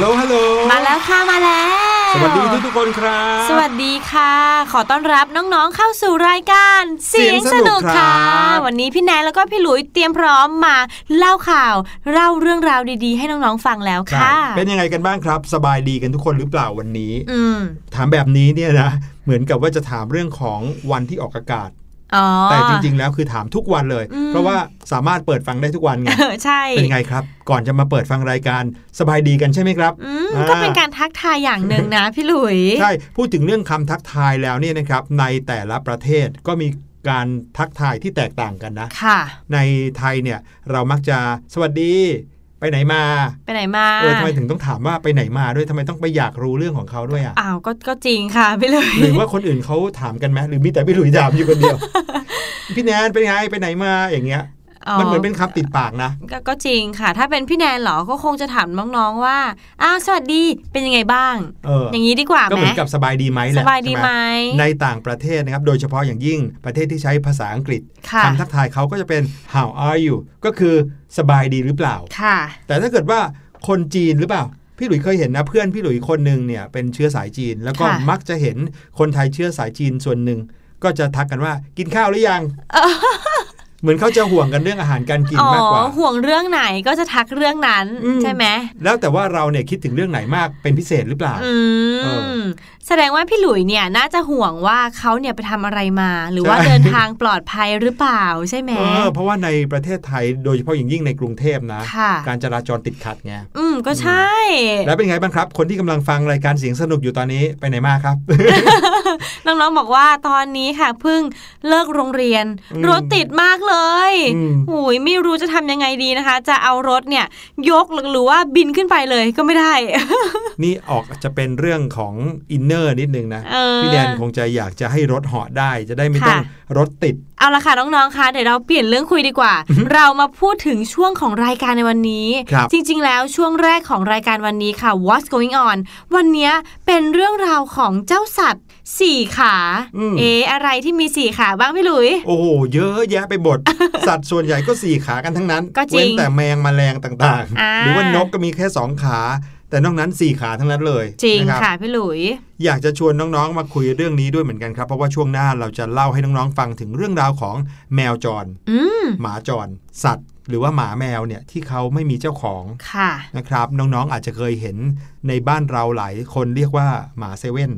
ลโหลฮัลโหลมาแล้วค่ะมาแล้ว สวัสดีทุกทุกๆคนครับ สวัสดีค่ะ ขอต้อนรับน้องๆเข้าสู่รายการ เสียงสนุกครับวันนี้พี่แนนแล้วก็พี่หลุยเตรียมพร้อมมาเล่าข่าวเล่าเรื่องราวดีๆ ให้น้องๆฟังแล้วใช่ค่ะ เป็นยังไงกันบ้างครับ สบายดีกันทุกคนหรือเปล่าวันนี้ อืมถามแบบนี้เนี่ยนะเหมือนกับว่าจะถามเรื่องของวันที่ออกอากาศอ๋อ แต่จริง ๆ แล้วคือถามทุกวันเลยอืมเพราะว่าสามารถเปิดฟังได้ทุกวันไงเออใช่เป็นไงครับ ก่อนจะมาเปิดฟังรายการสบายดีกันใช่ไหมครับอืมก็เป็นการทักทายอย่างหนึ่งนะพี่หลุยใช่พูดถึงเรื่องคำทักทายแล้วเนี่ยนะครับในแต่ละประเทศก็มีการทักทายที่แตกต่างกันนะค่ะในไทยเนี่ยเรามักจะสวัสดี ไปไหนมา ไปไหนมาเออทำไมถึงต้องถามว่าไปไหนมาด้วยทำไมต้องไปอยากรู้เรื่องของเขาด้วยอะอ้าวก็ก็จริงค่ะพี่หลุยหรือว่าคนอื่นเขาถามกันไหมหรือมีแต่พี่หลุยถามอยู่คนเดียว พี่แนนเป็นไงไปไหนมาอย่างเงี้ย มันเหมือนเป็นคำติดปากนะก็ก็จริงค่ะ ถ้าเป็นพี่แนนเหรอก็คงจะถามน้องๆว่าอ้าวสวัสดีเป็นยังไงบ้างเอออย่างนี้ดีกว่าก็ไหเหมมือนกับสบายดีไหมแหสละบายดีใช่ไหมในต่างประเทศนะครับ โดยเฉพาะอย่างยิ่งประเทศที่ใช้ภาษาอังกฤษค่ะคำทักทายเขาก็จะเป็น how are you ก็คือสบายดีหรือเปล่าค่ะ แต่ถ้าเกิดว่าคนจีนหรือเปล่าพี่หลุยเคยเห็นนะเพื่อนพี่หลุยคนหนึ่งเนี่ยเป็นเชื้อสายจีน แล้วก็ค่ะมักจะเห็นคนไทยเชื้อสายจีนส่วนหนึ่งก็จะทักกันว่ากินข้าวหรือยัง เหมือนเขาจะห่วงกันเรื่องอาหารการกินอ๋อมากกว่าห่วงเรื่องไหนก็จะทักเรื่องนั้นอืมใช่ไหมแล้วแต่ว่าเราเนี่ยคิดถึงเรื่องไหนมากเป็นพิเศษหรือเปล่าอืเอมแสดงว่าพี่หลุยเนี่ยน่าจะห่วงว่าเขาเนี่ยไปทำอะไรมา หรือว่าใช่เดินทางปลอดภัยหรือเปล่าใช่ไหมเออเพราะว่าในประเทศไทยโดยเฉพาะอย่างยิ่งในกรุงเทพนะค่ะการจราจรติดขัดไงอืมก็ใช่ แล้วเป็นไงบ้างครับ คนที่กำลังฟังรายการเสียงสนุกอยู่ตอนนี้ไปไหนมาครับ น้องๆบอกว่าตอนนี้ค่ะเพิ่งเลิกโรงเรียนอืมรถติดมากเลยอืมโอ้ยไม่รู้จะทำยังไงดีนะคะ จะเอารถเนี่ยยกหรือว่าบินขึ้นไปเลยก็ไม่ได้ นี่ออกจะเป็นเรื่องของ inner นิดนึงนะเออพี่แดนคงจะอยากจะให้รถเหาะได้จะได้ไม่ต้องค่ะรถติด เอาละค่ะน้องๆคะเดี๋ยวเราเปลี่ยนเรื่องคุยดีกว่า เรามาพูดถึงช่วงของรายการในวันนี้ครับจริง ๆ แล้วช่วงแรกของรายการวันนี้ค่ะ What's going on วันนี้เป็นเรื่องราวของเจ้าสัตว์สี่ขาอืมเอ๊ะอะไรที่มีสี่ขาบ้างพี่หลุย โอ้โหเยอะแยะไปหมดสัตว์ส่วนใหญ่ก็สี่ขากันทั้งนั้นก็จริงเว้นแต่แมงแมลงต่างอ่าๆหรือว่านกก็มีแค่สองขา แต่นอกนั้นสี่ขาทั้งนั้นเลยจริงนรับค่ะพี่หลุย อยากจะชวนน้องๆมาคุยเรื่องนี้ด้วยเหมือนกันครับ เพราะว่าช่วงหน้าเราจะเล่าให้น้องๆฟังถึงเรื่องราวของแมวจรอืมหมาจร สัตว์ หรือว่าหมาแมวเนี่ยที่เขาไม่มีเจ้าของค่ะนะครับ น้องๆอาจจะเคยเห็นในบ้านเราหลายคนเรียกว่าหมาเซเว่น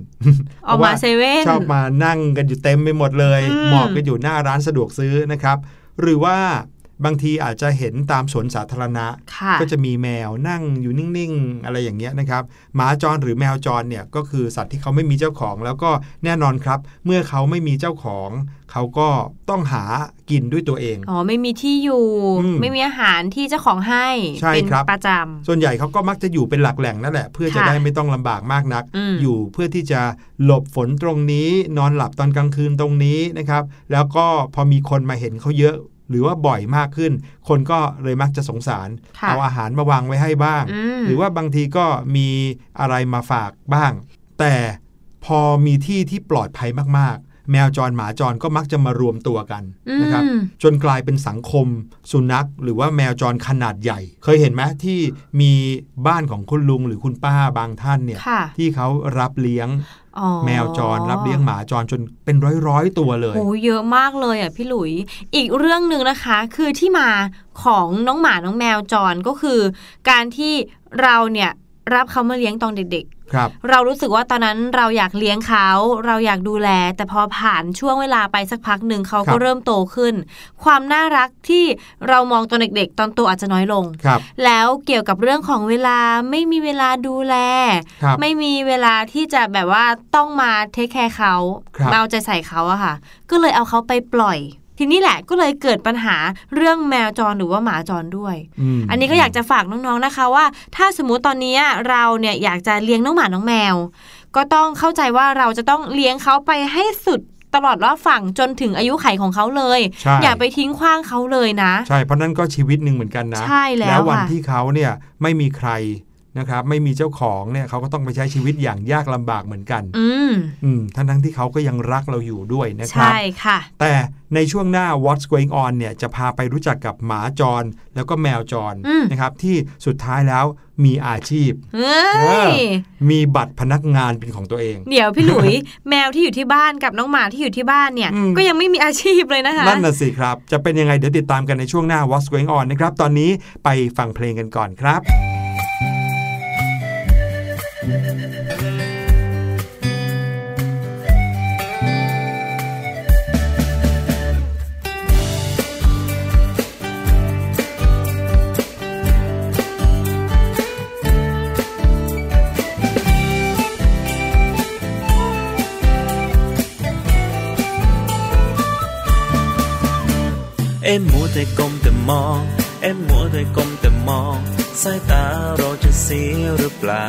ออกมาเซเว่นชอบมานั่งกันอยู่เต็มไปหมดเลยอืมหมอบกันอยู่หน้าร้านสะดวกซื้อนะครับ หรือว่า บางทีอาจจะเห็นตามสวนสาธารณะค่ะก็จะมีแมวนั่งอยู่นิ่งๆ อะไรอย่างเงี้ยนะครับหมาจรหรือแมวจรเนี่ยก็คือสัตว์ที่เขาไม่มีเจ้าของ แล้วก็แน่นอนครับ เมื่อเขาไม่มีเจ้าของ เขาก็ต้องหากินด้วยตัวเองอ๋อไม่มีที่อยู่อืมไม่มีอาหารที่เจ้าของให้ใช่เป็นครับประจส่วนใหญ่เขาก็มักจะอยู่เป็นหลักแหล่งนั่นแหละ เพื่อจะค่ะได้ไม่ต้องลำบากมากนักอืมอยู่เพื่อที่จะหลบฝนตรงนี้ นอนหลับตอนกลางคืนตรงนี้นะครับ แล้วก็พอมีคนมาเห็นเขาเยอะ หรือว่าบ่อยมากขึ้น คนก็เลยมักจะสงสารค่ะเอาอาหารมาวางไว้ให้บ้างอืมหรือว่าบางทีก็มีอะไรมาฝากบ้าง แต่พอมีที่ที่ปลอดภัยมากๆ แมวจรหมาจรก็มักจะมารวมตัวกันนะครับอืมจนกลายเป็นสังคม สุนัข หรือว่าแมวจรขนาดใหญ่ เคยเห็นไหมที่มีบ้านของคุณลุงหรือคุณป้าบางท่านเนี่ยค่ะที่เขารับเลี้ยงอ๋อ แมวจรรับเลี้ยงหมาจรจนเป็นร้อยร้อยๆตัวเลยโหเยอะมากเลยอะพี่หลุย อีกเรื่องหนึ่งนะคะ คือที่มาของน้องหมาน้องแมวจรก็คือ การที่เราเนี่ย รับเขามาเลี้ยงตอนเด็กครับๆเรารู้สึกว่าตอนนั้นเราอยากเลี้ยงเขา เราอยากดูแล แต่พอผ่านช่วงเวลาไปสักพักหนึ่งเขาครัก็บเริ่มโตขึ้น ความน่ารักที่เรามองตอนเด็ก ๆ ตอนโตอาจจะน้อยลงครับแล้วเกี่ยวกับเรื่องของเวลาไม่มีเวลาดูแลครับไม่มีเวลาที่จะแบบว่าต้องมาเทคแคร์เขาครับมาเอาใจใส่เขาอะค่ะ ก็เลยเอาเขาไปปล่อย ทีนี้แหละก็เลยเกิดปัญหาเรื่องแมวจรหรือว่าหมาจรด้วยมอันนี้ก็อยากจะฝากน้องๆนะคะ ว่า ถ้าสมมุติตอนนี้เราเนี่ยอยากจะเลี้ยงน้องหมาน้องแมว ก็ต้องเข้าใจว่าเราจะต้องเลี้ยงเขาไปให้สุดตลอดรอบฝั่งจนถึงอายุไขของเขาเลยใช่อย่าไปทิ้งขว้างเขาเลยนะ ใช่เพราะนั่นก็ชีวิตหนึ่งเหมือนกันนะ ใช่แล้ววันค่ะที่เขาเนี่ยไม่มีใคร นะครับไม่มีเจ้าของเนี่ยเขาก็ต้องไปใช้ชีวิตอย่างยากลำบากเหมือนกัน อืมอืมทั้งทั้งๆที่เขาก็ยังรักเราอยู่ด้วยนะครับ ใช่ค่ะ แต่ในช่วงหน้า What's Going On เนี่ยจะพาไปรู้จักกับหมาจร แล้วก็แมวจรอืมนะครับที่สุดท้ายแล้วมีอาชีพเฮ้ยมีบัตรพนักงานเป็นของตัวเอง เดี๋ยวพี่หลุย แมวที่อยู่ที่บ้านกับน้องหมาที่อยู่ที่บ้านเนี่ยอืมก็ยังไม่มีอาชีพเลยนะคะนั่นน่ะสิครับ จะเป็นยังไงเดี๋ยวติดตามกันในช่วงหน้า What's Going On นะครับตอนนี้ไปฟังเพลงกันก่อนครับ เอ็มมัวแต่ก้มแต่ม องเอ็มมัวแต่ก้มแต่มองสายตาเราจะเสียหรือเปล่า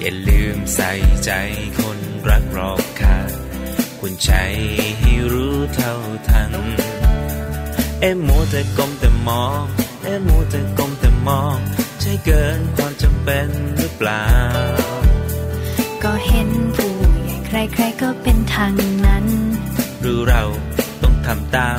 อย่าลืมใส่ใจคนรักรอบค่างควรใจให้รู้เท่าทัน เอ็มมัวแต่ก้มแต่มอง เอ็มมัวแต่ก้มแต่มอง ใช่เกินความจำเป็นหรือเปล่า ก็เห็นผู้ใหญ่ใครๆก็เป็นทางนั้น หรือเราต้องทำตาม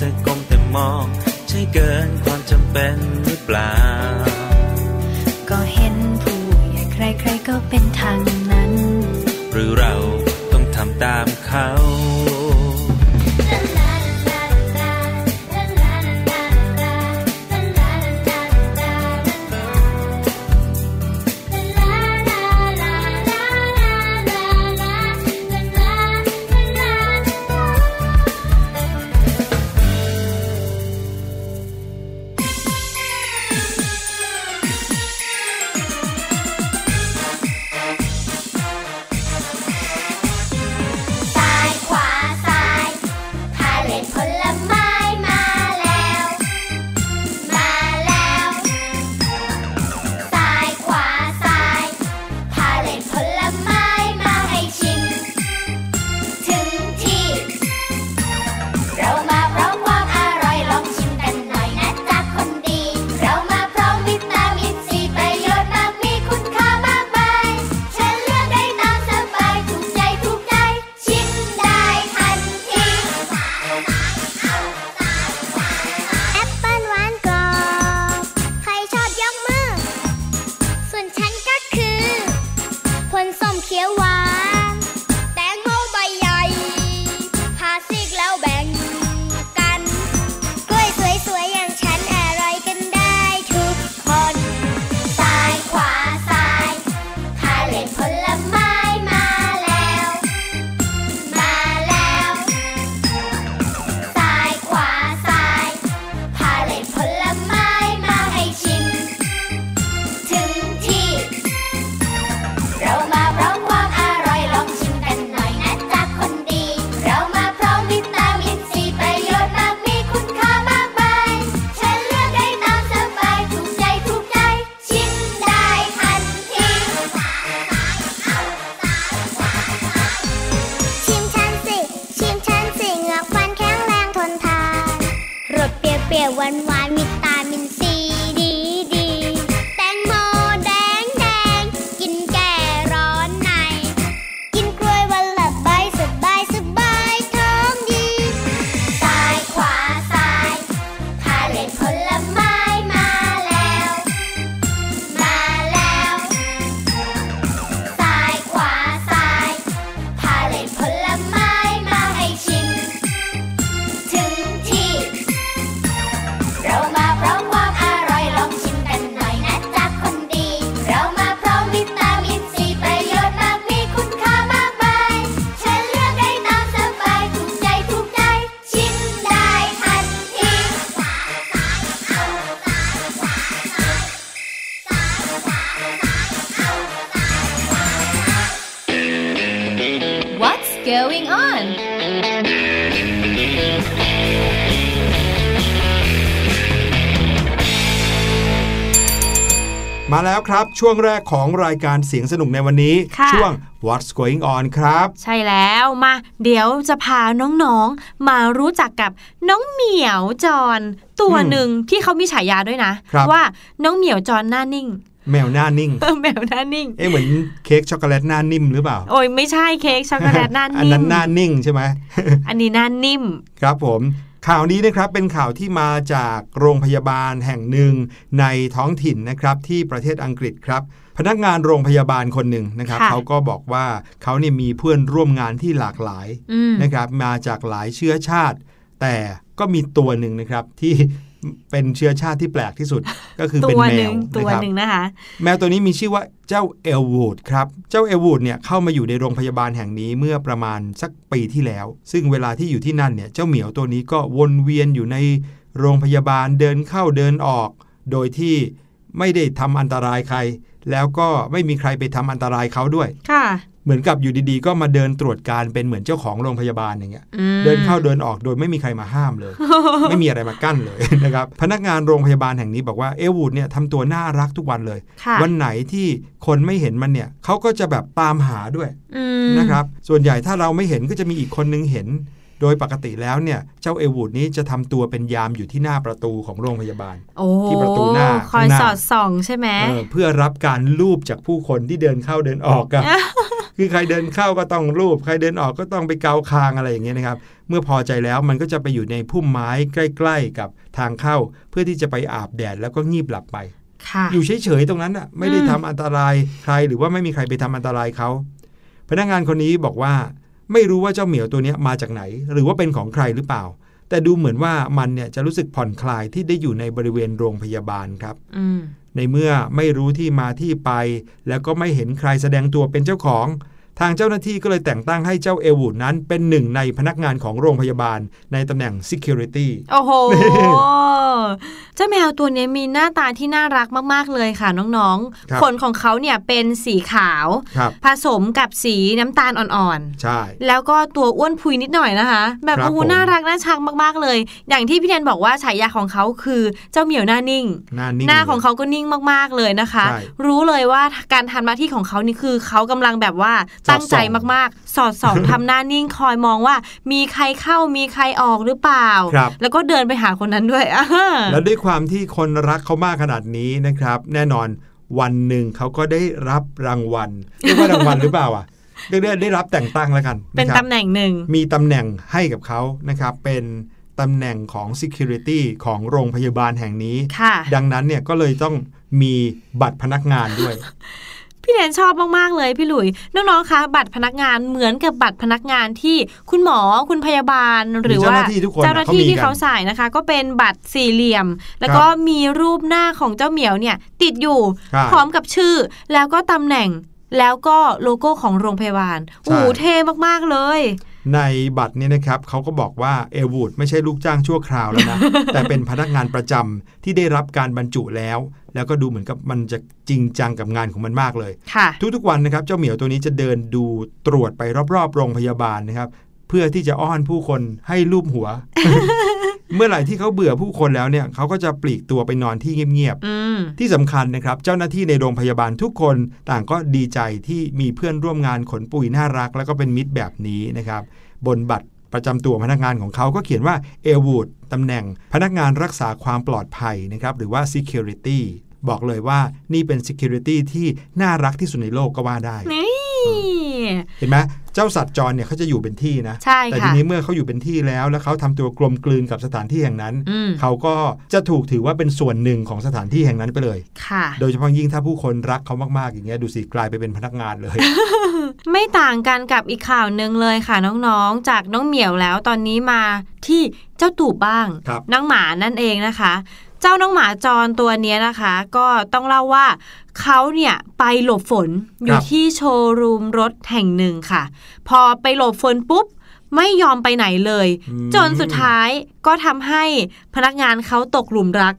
เอ็มมัวแต่ก้มแต่มอง ใช่เกินความจำเป็นหรือเปล่า ก็เห็นผู้ใหญ่ใครๆก็เป็นทางนั้น หรือเรา แล้วครับ ช่วงแรกของรายการเสียงสนุกในวันนี้ค่ะช่วง What's Going On ครับ ใช่แล้วมาเดี๋ยวจะพาน้องๆ มารู้จักกับน้องเหมียวจอนตัวอืมหนึ่งที่เขามีฉายาด้วยนะครับว่าน้องเหมียวจอนหน้านิ่งแมวหน้านิ่งแมวหน้านิ่ง เอ๊ะเหมือนเค้กช็อกโกแลตหน้านิ่มหรือเปล่า โอ้ยไม่ใช่เค้กช็อกโกแลตหน้าอันนิ่นั้มนหน้านิ่งใช่ไหม อันนี้หน้านิ่ม ครับผม ข่าวนี้นะครับเป็นข่าวที่มาจากโรงพยาบาลแห่งหนึ่งในท้องถิ่นนะครับที่ประเทศอังกฤษครับ พนักงานโรงพยาบาลคนหนึ่งนะครับค่ะเขาก็บอกว่าเขาเนี่ยมีเพื่อนร่วมงานที่หลากหลายอืมนะครับมาจากหลายเชื้อชาติ แต่ก็มีตัวหนึ่งนะครับที่ เป็นเชื้อชาติที่แปลกที่สุดก็คือตัเป็นวแมหนึ่วงตัวนะครับหนึ่งนะคะ แมวตัวนี้มีชื่อว่าเจ้าเอลวูดครับ เจ้าเอลวูดเนี่ยเข้ามาอยู่ในโรงพยาบาลแห่งนี้เมื่อประมาณสักปีที่แล้ว ซึ่งเวลาที่อยู่ที่นั่นเนี่ยเจ้าเหมียวตัวนี้ก็วนเวียนอยู่ในโรงพยาบาลเดินเข้าเดินออก โดยที่ไม่ได้ทำอันตรายใคร แล้วก็ไม่มีใครไปทำอันตรายเขาด้วยค่ะ เหมือนกับอยู่ดีๆ ก็มาเดินตรวจการเป็นเหมือนเจ้าของโรงพยาบาลอย่างเงี้ยอืมเดินเข้าเดินออกโดยไม่มีใครมาห้ามเลย ไม่มีอะไรมากั้นเลยนะครับพนักงานโรงพยาบาลแห่งนี้บอกว่าเอลวูดเนี่ยทำตัวน่ารักทุกวันเลยค่ะวันไหนที่คนไม่เห็นมันเนี่ยเขาก็จะแบบตามหาด้วยอืมนะครับส่วนใหญ่ถ้าเราไม่เห็นก็จะมีอีกคนนึงเห็นโดยปกติแล้วเนี่ย เจ้าเอลวูดนี้จะทำตัวเป็นยามอยู่ที่หน้าประตูของโรงพยาบาลโอ้ที่ประตูหน้าคอยข้างหน้าสอดส่องใช่ไหมเออเพื่อรับการลูบจากผู้คนที่เดินเข้าเดินออกอะ คือใครเดินเข้าก็ต้องรูป ใครเดินออกก็ต้องไปเกาคางอะไรอย่างเงี้ยนะครับ เมื่อพอใจแล้วมันก็จะไปอยู่ในพุ่มไม้ใกล้ ๆ กับทางเข้า เพื่อที่จะไปอาบแดดแล้วก็งีบหลับไปค่ะอยู่เฉยๆตรงนั้นอะไม่ได้ทำอันตรายใครหรือว่าไม่มีใครไปทำอันตรายเขา พนักงานคนนี้บอกว่าไม่รู้ว่าเจ้าเหมียวตัวเนี้ยมาจากไหน หรือว่าเป็นของใครหรือเปล่า แต่ดูเหมือนว่ามันเนี่ยจะรู้สึกผ่อนคลายที่ได้อยู่ในบริเวณโรงพยาบาลครับอืมในเมื่อไม่รู้ที่มาที่ไป แล้วก็ไม่เห็นใครแสดงตัวเป็นเจ้าของ ทางเจ้าหน้าที่ก็เลยแต่งตั้งให้เจ้าเอวูดนั้นเป็นหนึ่งในพนักงานของโรงพยาบาลในตำแหน่ง Security โอ้โห เจ้าแมวตัวนี้มีหน้าตาที่น่ารักมาก ๆ เลยค่ะน้องครับๆขนของเขาเนี่ยเป็นสีขาวครับผสมกับสีน้ำตาลอ่อนใช่ๆแล้วก็ตัวอ้วนพุยนิดหน่อยนะคะ แบบครับโอ้โหผมน่ารักน่าชังมากๆเลย อย่างที่พี่แนนบอกว่าฉายาของเขาคือเจ้าเหมียวหน้านิ่ง หน้านิ่งหน้าของลยเขาก็นิ่งมากๆเลยนะคะใช่รู้เลยว่าการทำหน้าที่ของเขานี่คือเขากำลังแบบว่าตั้งใจสอดส่องมากๆ สอดส่องทำหน้านิ่งคอยมองว่ามีใครเข้ามีใครออกหรือเปล่าครับแล้วก็เดินไปหาคนนั้นด้วยอ่าแล้วด้วยความที่คนรักเขามากขนาดนี้นะครับ แน่นอนวันหนึ่งเขาก็ได้รับรางวัลเรียกว่ารางวัลหรือเปล่าอะเรียกได้ได้รับแต่งตั้งแล้วกัน เป็นนะครับตำแหน่งหนึ่ง มีตำแหน่งให้กับเขานะครับ เป็นตำแหน่งของ Security ของโรงพยาบาลแห่งนี้ค่ะดังนั้นเนี่ยก็เลยต้องมีบัตรพนักงานด้วย พี่แนนชอบมาก ๆ เลยพี่หลุย น้องๆ คะ บัตรพนักงานเหมือนกับบัตรพนักงานที่คุณหมอคุณพยาบาลหรือว่าเจ้าหน้าที่ทุกคนเจ้าหน้าที่เขามีที่กันเขาใส่นะคะ ก็เป็นบัตรสี่เหลี่ยม แล้วก็มีรูปหน้าของเจ้าเหมียวเนี่ย ติดอยู่ใช่พร้อมกับชื่อแล้วก็ตำแหน่ง แล้วก็โลโก้ของโรงพยาบาลโอ้โหเท่มากๆเลย ในบัตรเนี่ยนะครับเขาก็บอกว่าเอวูดไม่ใช่ลูกจ้างชั่วคราวแล้วนะ แต่เป็นพนักงานประจำที่ได้รับการบรรจุแล้ว แล้วก็ดูเหมือนกับมันจะจริงจังกับงานของมันมากเลยค่ะทุกๆวันนะครับเจ้าเหมียวตัวนี้จะเดินดูตรวจไปรอบๆ โรงพยาบาลนะครับ เพื่อที่จะอ้อนผู้คนให้ลูบหัว เมื่อไหร่ที่เขาเบื่อผู้คนแล้วเนี่ยเขาก็จะปลีกตัวไปนอนที่เงียบอืมๆที่สำคัญนะครับ เจ้าหน้าที่ในโรงพยาบาลทุกคนต่างก็ดีใจที่มีเพื่อนร่วมงานขนปุ๋ยน่ารัก แล้วก็เป็นมิตรแบบนี้นะครับ บนบัตรประจำตัวพนักงานของเขาก็เขียนว่าเอวูดตำแหน่งพนักงานรักษาความปลอดภัยนะครับ หรือว่า security บอกเลยว่านี่เป็น security ที่น่ารักที่สุดในโลกก็ว่าได้นี่ เห็นไหมเจ้าสัตว์จรเนี่ยเขาจะอยู่เป็นที่นะใช่แต่ทีค่ะนี้เมื่อเขาอยู่เป็นที่แล้ว แล้วเขาทำตัวกลมกลืนกับสถานที่แห่งนั้นอืมเขาก็จะถูกถือว่าเป็นส่วนหนึ่งของสถานที่แห่งนั้นไปเลยค่ะ โดยเฉพาะยิ่งถ้าผู้คนรักเขามากๆอย่างเงี้ยดูสิกลายไปเป็นพนักงานเลย ไม่ต่างกันกับอีกข่าวหนึ่งเลยค่ะน้องๆ จากน้องเหมียวแล้วตอนนี้มาที่เจ้าตูบบ้างครับน้องหมานั่นเองนะคะ เจ้าน้องหมาจรตัวเนี้ยนะคะ ก็ต้องเล่าว่าเขาเนี่ยไปหลบฝนอยู่ที่โชว์รูมรถแห่งหนึ่งค่ะ พอไปหลบฝนปุ๊บไม่ยอมไปไหนเลยอืมจนสุดท้ายก็ทำให้พนักงานเขาตกหลุมรัก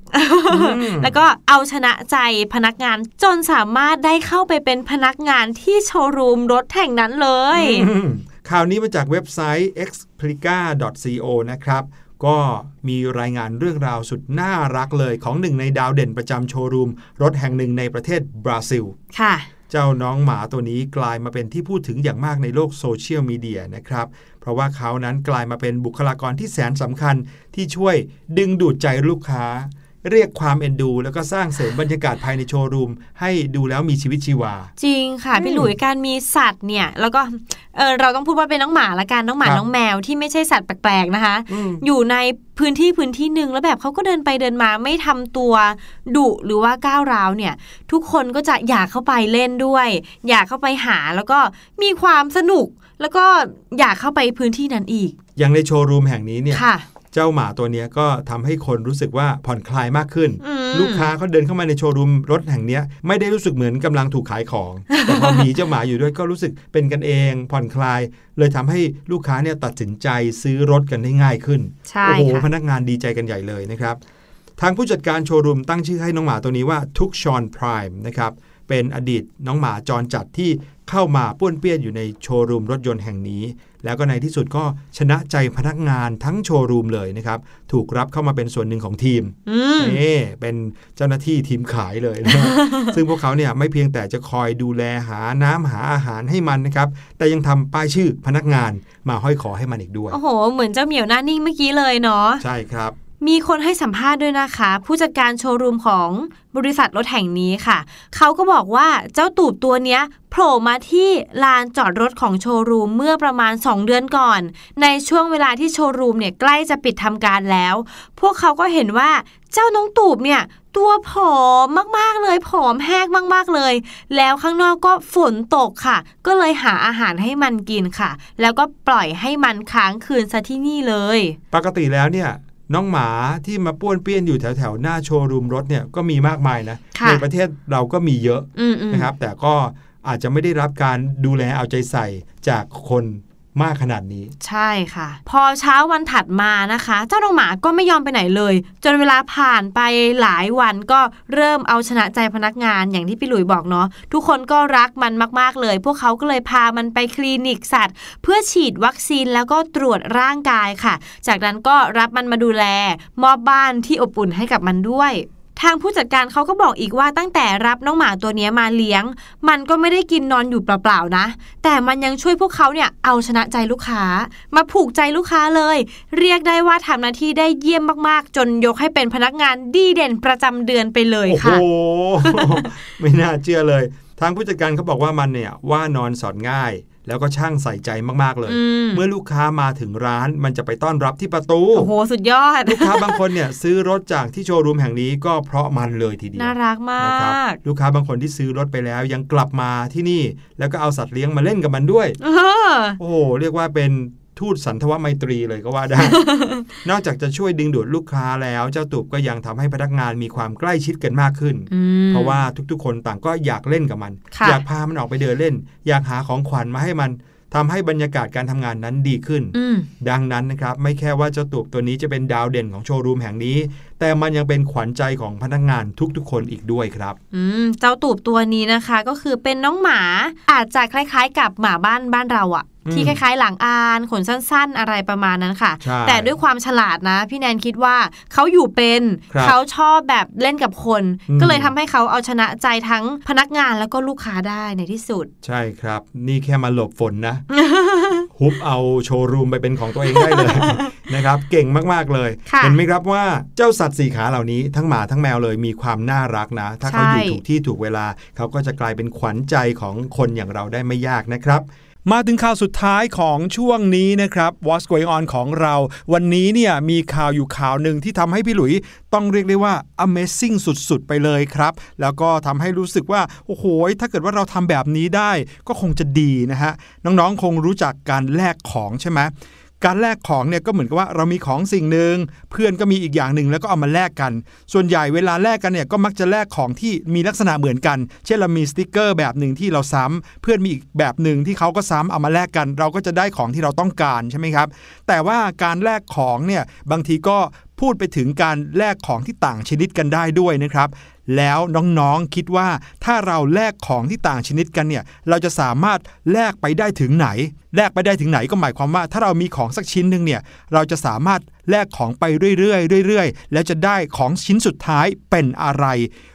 มแล้วก็เอาชนะใจพนักงานจนสามารถได้เข้าไปเป็นพนักงานที่โชว์รูมรถแห่งนั้นเลยอืมข่าวนี้มาจากเว็บไซต์ explica.co นะครับ ก็มีรายงานเรื่องราวสุดน่ารักเลยของหนึ่งในดาวเด่นประจำโชว์รูม รถแห่งหนึ่งในประเทศบราซิล ค่ะ เจ้าน้องหมาตัวนี้กลายมาเป็นที่พูดถึงอย่างมากในโลกโซเชียลมีเดียนะครับ เพราะว่าเขานั้นกลายมาเป็นบุคลากรที่แสนสำคัญที่ช่วยดึงดูดใจลูกค้า เรียกความเอ็นดู แล้วก็สร้างเสริมบรรยากาศภายในโชว์รูม ให้ดูแล้วมีชีวิตชีวา จริงค่ะ พี่หลุยการมีสัตว์เนี่ย แล้วก็เออเราต้องพูดว่าเป็นน้องหมาละกันน้องหมาครับน้องแมวที่ไม่ใช่สัตว์แปลกๆนะคะอืมอยู่ในพื้นที่พื้นที่หนึ่งแล้วแบบเขาก็เดินไปเดินมาไม่ทำตัวดุหรือว่าก้าวร้าวเนี่ย ทุกคนก็จะอยากเข้าไปเล่นด้วย อยากเข้าไปหาแล้วก็มีความสนุกแล้วก็อยากเข้าไปพื้นที่นั้นอีก อย่างในโชว์รูมแห่งนี้เนี่ยค่ะ เจ้าหมาตัวเนี้ยก็ทำให้คนรู้สึกว่าผ่อนคลายมากขึ้นอืมลูกค้าเขาเดินเข้ามาในโชว์รูมรถแห่งเนี้ยไม่ได้รู้สึกเหมือนกำลังถูกขายของ แต่พอมีเจ้าหมาอยู่ด้วยก็รู้สึกเป็นกันเอง ผ่อนคลาย เลยทำให้ลูกค้าเนี่ยตัดสินใจซื้อรถกันได้ง่ายขึ้นใช่โอ้โหค่ะพนักงานดีใจกันใหญ่เลยนะครับทางผู้จัดการโชว์รูมตั้งชื่อให้น้องหมาตัวนี้ว่าทุกชอนพรายนะครับ เป็นอดีตน้องหมาจรจัดที่เข้ามาป้วนเปี้ยนอยู่ในโชว์รูมรถยนต์แห่งนี้ แล้วก็ในที่สุดก็ชนะใจพนักงานทั้งโชว์รูมเลยนะครับ ถูกรับเข้ามาเป็นส่วนหนึ่งของทีมอืมนี่เป็นเจ้าหน้าที่ทีมขายเลยนะซึ่งพวกเขาเนี่ยไม่เพียงแต่จะคอยดูแลหาน้ำหาอาหารให้มันนะครับ แต่ยังทำป้ายชื่อพนักงานมาห้อยคอให้มันอีกด้วย โอ้โห เหมือนเจ้าเหมียวหน้านิ่งเมื่อกี้เลยเนาะใช่ครับ มีคนให้สัมภาษณ์ด้วยนะคะ ผู้จัดการโชว์รูมของบริษัทรถแห่งนี้ค่ะ เขาก็บอกว่าเจ้าตูบตัวเนี้ยโผล่มาที่ลานจอดรถของโชว์รูมเมื่อประมาณ 2 เดือนก่อน ในช่วงเวลาที่โชว์รูมเนี่ยใกล้จะปิดทำการแล้ว พวกเขาก็เห็นว่าเจ้าน้องตูบเนี่ยตัวผอมมากๆเลยผอมแห้งมาก ๆเลย แล้วข้างนอกก็ฝนตกค่ะ ก็เลยหาอาหารให้มันกินค่ะ แล้วก็ปล่อยให้มันค้างคืนซะที่นี่เลย ปกติแล้วเนี่ย น้องหมาที่มาป้วนเปี้ยนอยู่แถวแถวๆหน้าโชว์รูมรถเนี่ยก็มีมากมายนะค่ะในประเทศเราก็มีเยอะอืมอืมนะครับ แต่ก็อาจจะไม่ได้รับการดูแลเอาใจใส่จากคน มากขนาดนี้ ใช่ค่ะ พอเช้าวันถัดมานะคะ เจ้าน้องหมาก็ไม่ยอมไปไหนเลย จนเวลาผ่านไปหลายวันก็เริ่มเอาชนะใจพนักงานอย่างที่พี่หลุยบอกเนาะทุกคนก็รักมันมากๆเลย พวกเขาก็เลยพามันไปคลินิกสัตว์ เพื่อฉีดวัคซีนแล้วก็ตรวจร่างกายค่ะ จากนั้นก็รับมันมาดูแล มอบบ้านที่อบอุ่นให้กับมันด้วย ทางผู้จัดการเขาก็บอกอีกว่าตั้งแต่รับน้องหมาตัวนี้มาเลี้ยง มันก็ไม่ได้กินนอนอยู่เปล่าๆนะ แต่มันยังช่วยพวกเขาเนี่ยเอาชนะใจลูกค้า มาผูกใจลูกค้าเลย เรียกได้ว่าทำหน้าที่ได้เยี่ยมมากๆ จนยกให้เป็นพนักงานดีเด่นประจำเดือนไปเลยค่ะ โอ้โห ไม่น่าเชื่อเลย ทางผู้จัดการเขาบอกว่ามันเนี่ยว่านอนสอนง่าย แล้วก็ช่างใส่ใจมากๆเลยอืมเมื่อลูกค้ามาถึงร้านมันจะไปต้อนรับที่ประตู โอ้โห สุดยอด ลูกค้าบางคนเนี่ยซื้อรถจากที่โชว์รูมแห่งนี้ก็เพราะมันเลยทีเดียว น่ารักมานะครับกลูกค้าบางคนที่ซื้อรถไปแล้วยังกลับมาที่นี่ แล้วก็เอาสัตว์เลี้ยงมาเล่นกับมันด้วยเออโอ้โห เรียกว่าเป็น ทูตสันทวไมตรีเลยก็ว่าได้ นอกจากจะช่วยดึงดูดลูกค้าแล้ว เจ้าตูบก็ยังทำให้พนักงานมีความใกล้ชิดกันมากขึ้นอืมเพราะว่าทุกๆ คนต่างก็อยากเล่นกับมันค่ะอยากพามันออกไปเดินเล่น อยากหาของขวัญมาให้มันทำให้บรรยากาศการทำงานนั้นดีขึ้นอืมดังนั้นนะครับ ไม่แค่ว่าเจ้าตูบตัวนี้จะเป็นดาวเด่นของโชว์รูมแห่งนี้ แต่มันยังเป็นขวัญใจของพนักงานทุกๆ คนอีกด้วยครับ อืม เจ้าตูบตัวนี้นะคะก็คือเป็นน้องหมาอาจจะคล้ายๆ กับหมาบ้านบ้านเราอะอืมที่คล้ายๆ หลังอานขนสั้น ๆ อะไรประมาณนั้นค่ะใช่แต่ด้วยความฉลาดนะ พี่แนนคิดว่าเขาอยู่เป็นครับเขาชอบแบบเล่นกับคนอืมก็เลยทำให้เขาเอาชนะใจทั้งพนักงานแล้วก็ลูกค้าได้ในที่สุด ใช่ครับ นี่แค่มาหลบฝนนะ ฮุบเอาโชว์รูมไปเป็นของตัวเองได้เลยนะครับเก่งมากๆเลยค่ะเห็นไหมครับว่าเจ้าสัตว์สี่ขาเหล่านี้ทั้งหมาทั้งแมวเลยมีความน่ารักนะ ถ้าเขาอยู่ใช่ถูกที่ถูกเวลาเขาก็จะกลายเป็นขวัญใจของคนอย่างเราได้ไม่ยากนะครับ มาถึงข่าวสุดท้ายของช่วงนี้นะครับ What's Going On ของเรา วันนี้เนี่ยมีข่าวอยู่ข่าวหนึ่งที่ทำให้พี่หลุยต้องเรียกได้ว่า Amazing สุดๆ ไปเลยครับ แล้วก็ทำให้รู้สึกว่า โอ้โห ถ้าเกิดว่าเราทำแบบนี้ได้ก็คงจะดีนะฮะ น้องๆ คงรู้จักการแลกของใช่ไหม การแลกของเนี่ยก็เหมือนกับว่าเรามีของสิ่งหนึ่งเพื่อนก็มีอีกอย่างหนึ่งแล้วก็เอามาแลกกัน ส่วนใหญ่เวลาแลกกันเนี่ยก็มักจะแลกของที่มีลักษณะเหมือนกัน เช่นเรามีสติกเกอร์แบบหนึ่งที่เราซ้ำเพื่อนมีอีกแบบหนึ่งที่เขาก็ซ้ำเอามาแลกกัน เราก็จะได้ของที่เราต้องการใช่ไหมครับ แต่ว่าการแลกของเนี่ยบางทีก็พูดไปถึงการแลกของที่ต่างชนิดกันได้ด้วยนะครับ แล้วน้องๆคิดว่าถ้าเราแลกของที่ต่างชนิดกันเนี่ยเราจะสามารถแลกไปได้ถึงไหน แลกไปได้ถึงไหนก็หมายความว่า ถ้าเรามีของสักชิ้นหนึ่งเนี่ยเราจะสามารถแลกของไปเรื่อยๆเรื่อยๆ แล้วจะได้ของชิ้นสุดท้ายเป็นอะไร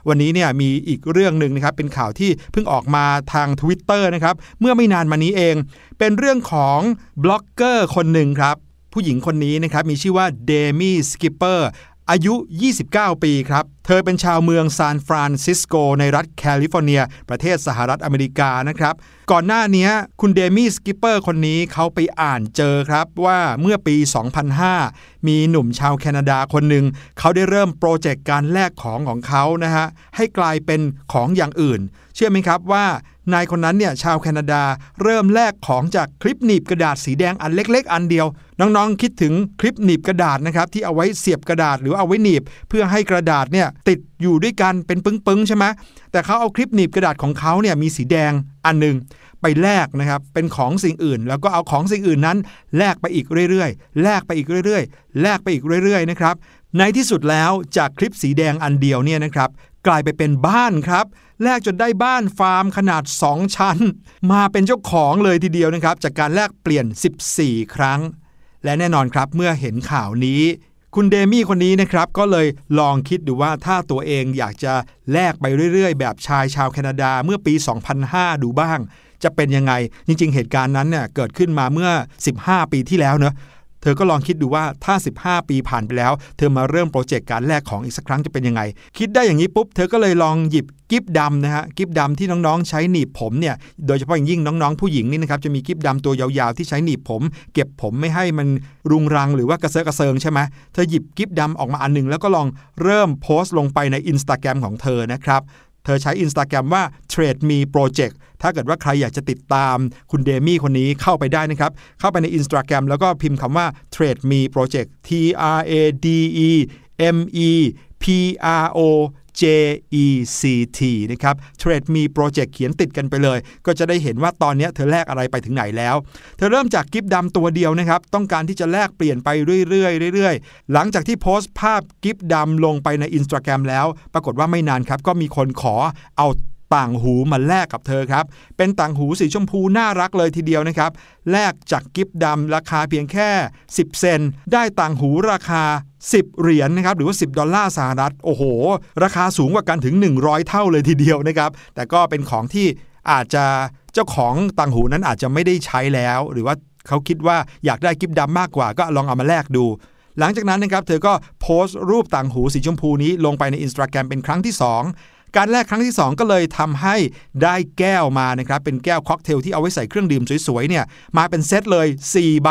วันนี้เนี่ยมีอีกเรื่องหนึ่งนะครับเป็นข่าวที่เพิ่งออกมาทาง Twitter นะครับเมื่อไม่นานมานี้เอง เป็นเรื่องของบล็อกเกอร์คนหนึ่งครับผู้หญิงคนนี้นะครับมีชื่อว่าเดมี่สกิปเปอร์ อายุ 29 ปีครับ เธอเป็นชาวเมืองซานฟรานซิสโก ในรัฐแคลิฟอร์เนีย ประเทศสหรัฐอเมริกานะครับ ก่อนหน้านี้คุณเดมี่สกิปเปอร์คนนี้เขาไปอ่านเจอครับว่าเมื่อปี 2005 มีหนุ่มชาวแคนาดาคนหนึ่ง เขาได้เริ่มโปรเจกต์การแลกของของเขานะฮะ ให้กลายเป็นของอย่างอื่น เชื่อไหมครับว่า นายคนนั้นเนี่ยชาวแคนาดาเริ่มแลกของจากคลิปหนีบกระดาษสีแดงอันเล็ก ๆ อันเดียว น้องๆคิดถึงคลิปหนีบกระดาษนะครับที่เอาไว้เสียบกระดาษหรือเอาไว้หนีบ เพื่อให้กระดาษเนี่ยติดอยู่ด้วยกันเป็นปึ้งๆใช่ไหมแต่เขาเอาคลิปหนีบกระดาษของเขาเนี่ยมีสีแดงอันหนึ่งไปแลกนะครับเป็นของสิ่งอื่น แล้วก็เอาของสิ่งอื่นนั้น แลกไปอีกเรื่อยๆ แลกไปอีกเรื่อยๆ แลกไปอีกเรื่อยๆนะครับในที่สุดแล้วจากคลิปสีแดงอันเดียวเนี่ยนะครับกลายไปเป็นบ้านครับ แลกจนได้บ้านฟาร์มขนาด 2 ชั้น มาเป็นเจ้าของเลยทีเดียวนะครับ จากการแลกเปลี่ยน 14 ครั้ง และแน่นอนครับเมื่อเห็นข่าวนี้ คุณเดมี่คนนี้นะครับก็เลยลองคิดดูว่าถ้าตัวเองอยากจะแลกไปเรื่อยๆ แบบชายชาวแคนาดาเมื่อปี 2005 ดูบ้าง จะเป็นยังไงจริง ๆ เหตุการณ์นั้นเนี่ยเกิดขึ้นมาเมื่อ 15 ปีที่แล้วเนอะ ธอก็ลองคิดดูว่าถ้า 15 ปีผ่านไปแล้ว เธอมาเริ่มโปรเจกต์การแลกของอีกสักครั้งจะเป็นยังไง คิดได้อย่างนี้ปุ๊บ เธอก็เลยลองหยิบกิฟดำนะฮะกิฟดำที่น้องๆ ใช้หนีบผมเนี่ยโดยเฉพาะอย่างยิ่งน้องๆผู้หญิงนี่นะครับจะมีกิฟดำตัวยาวๆที่ใช้หนีบผม เก็บผมไม่ให้มันรุงรังหรือว่ากระเซาะกระเซิงใช่ไหมเธอหยิบกิฟดำออกมาอันหนึงแล้วก็ลองเริ่มโพสต์ลงไปใน Instagram ของเธอนะครับ เธอใช้ Instagram ว่า Trade Me Project ถ้าเกิดว่าใครอยากจะติดตามคุณเดมี่คนนี้เข้าไปได้นะครับ เข้าไปใน Instagram แล้วก็พิมพ์คำว่า Trade Me Project T R A D E M E P R O J E C T นะครับ Trade Me Project เขียนติดกันไปเลย ก็จะได้เห็นว่าตอนนี้เธอแลกอะไรไปถึงไหนแล้ว เธอเริ่มจากกิฟต์ดำตัวเดียวนะครับ ต้องการที่จะแลกเปลี่ยนไปเรื่อยๆเรื่อยๆ หลังจากที่โพสต์ภาพกิฟต์ดำลงไปใน Instagram แล้ว ปรากฏว่าไม่นานครับ ก็มีคนขอเอาต่างหูมาแลกกับเธอครับ เป็นต่างหูสีชมพูน่ารักเลยทีเดียวนะครับ แลกจากกิฟต์ดำราคาเพียงแค่ 10 เซน ได้ต่างหูราคา 10 เหรียญนนะครับหรือว่า 10 ดอลลาร์สหรัฐโอ้โห ราคาสูงกว่ากันถึง 100 เท่าเลยทีเดียวนะครับ แต่ก็เป็นของที่อาจจะเจ้าของต่างหูนั้นอาจจะไม่ได้ใช้แล้ว หรือว่าเขาคิดว่าอยากได้กิฟต์ดำมากกว่าก็ลองเอามาแลกดู หลังจากนั้นนะครับเธอก็โพสต์รูปต่างหูสีชมพูนี้ลงไปในอินสตาแกรมเป็นครั้งที่ 2 การแลกครั้งที่ 2 ก็เลยทำให้ได้แก้วมานะครับเป็นแก้วค็อกเทลที่เอาไว้ใส่เครื่องดื่มสวยๆเนี่ยมาเป็นเซตเลย 4 ใบ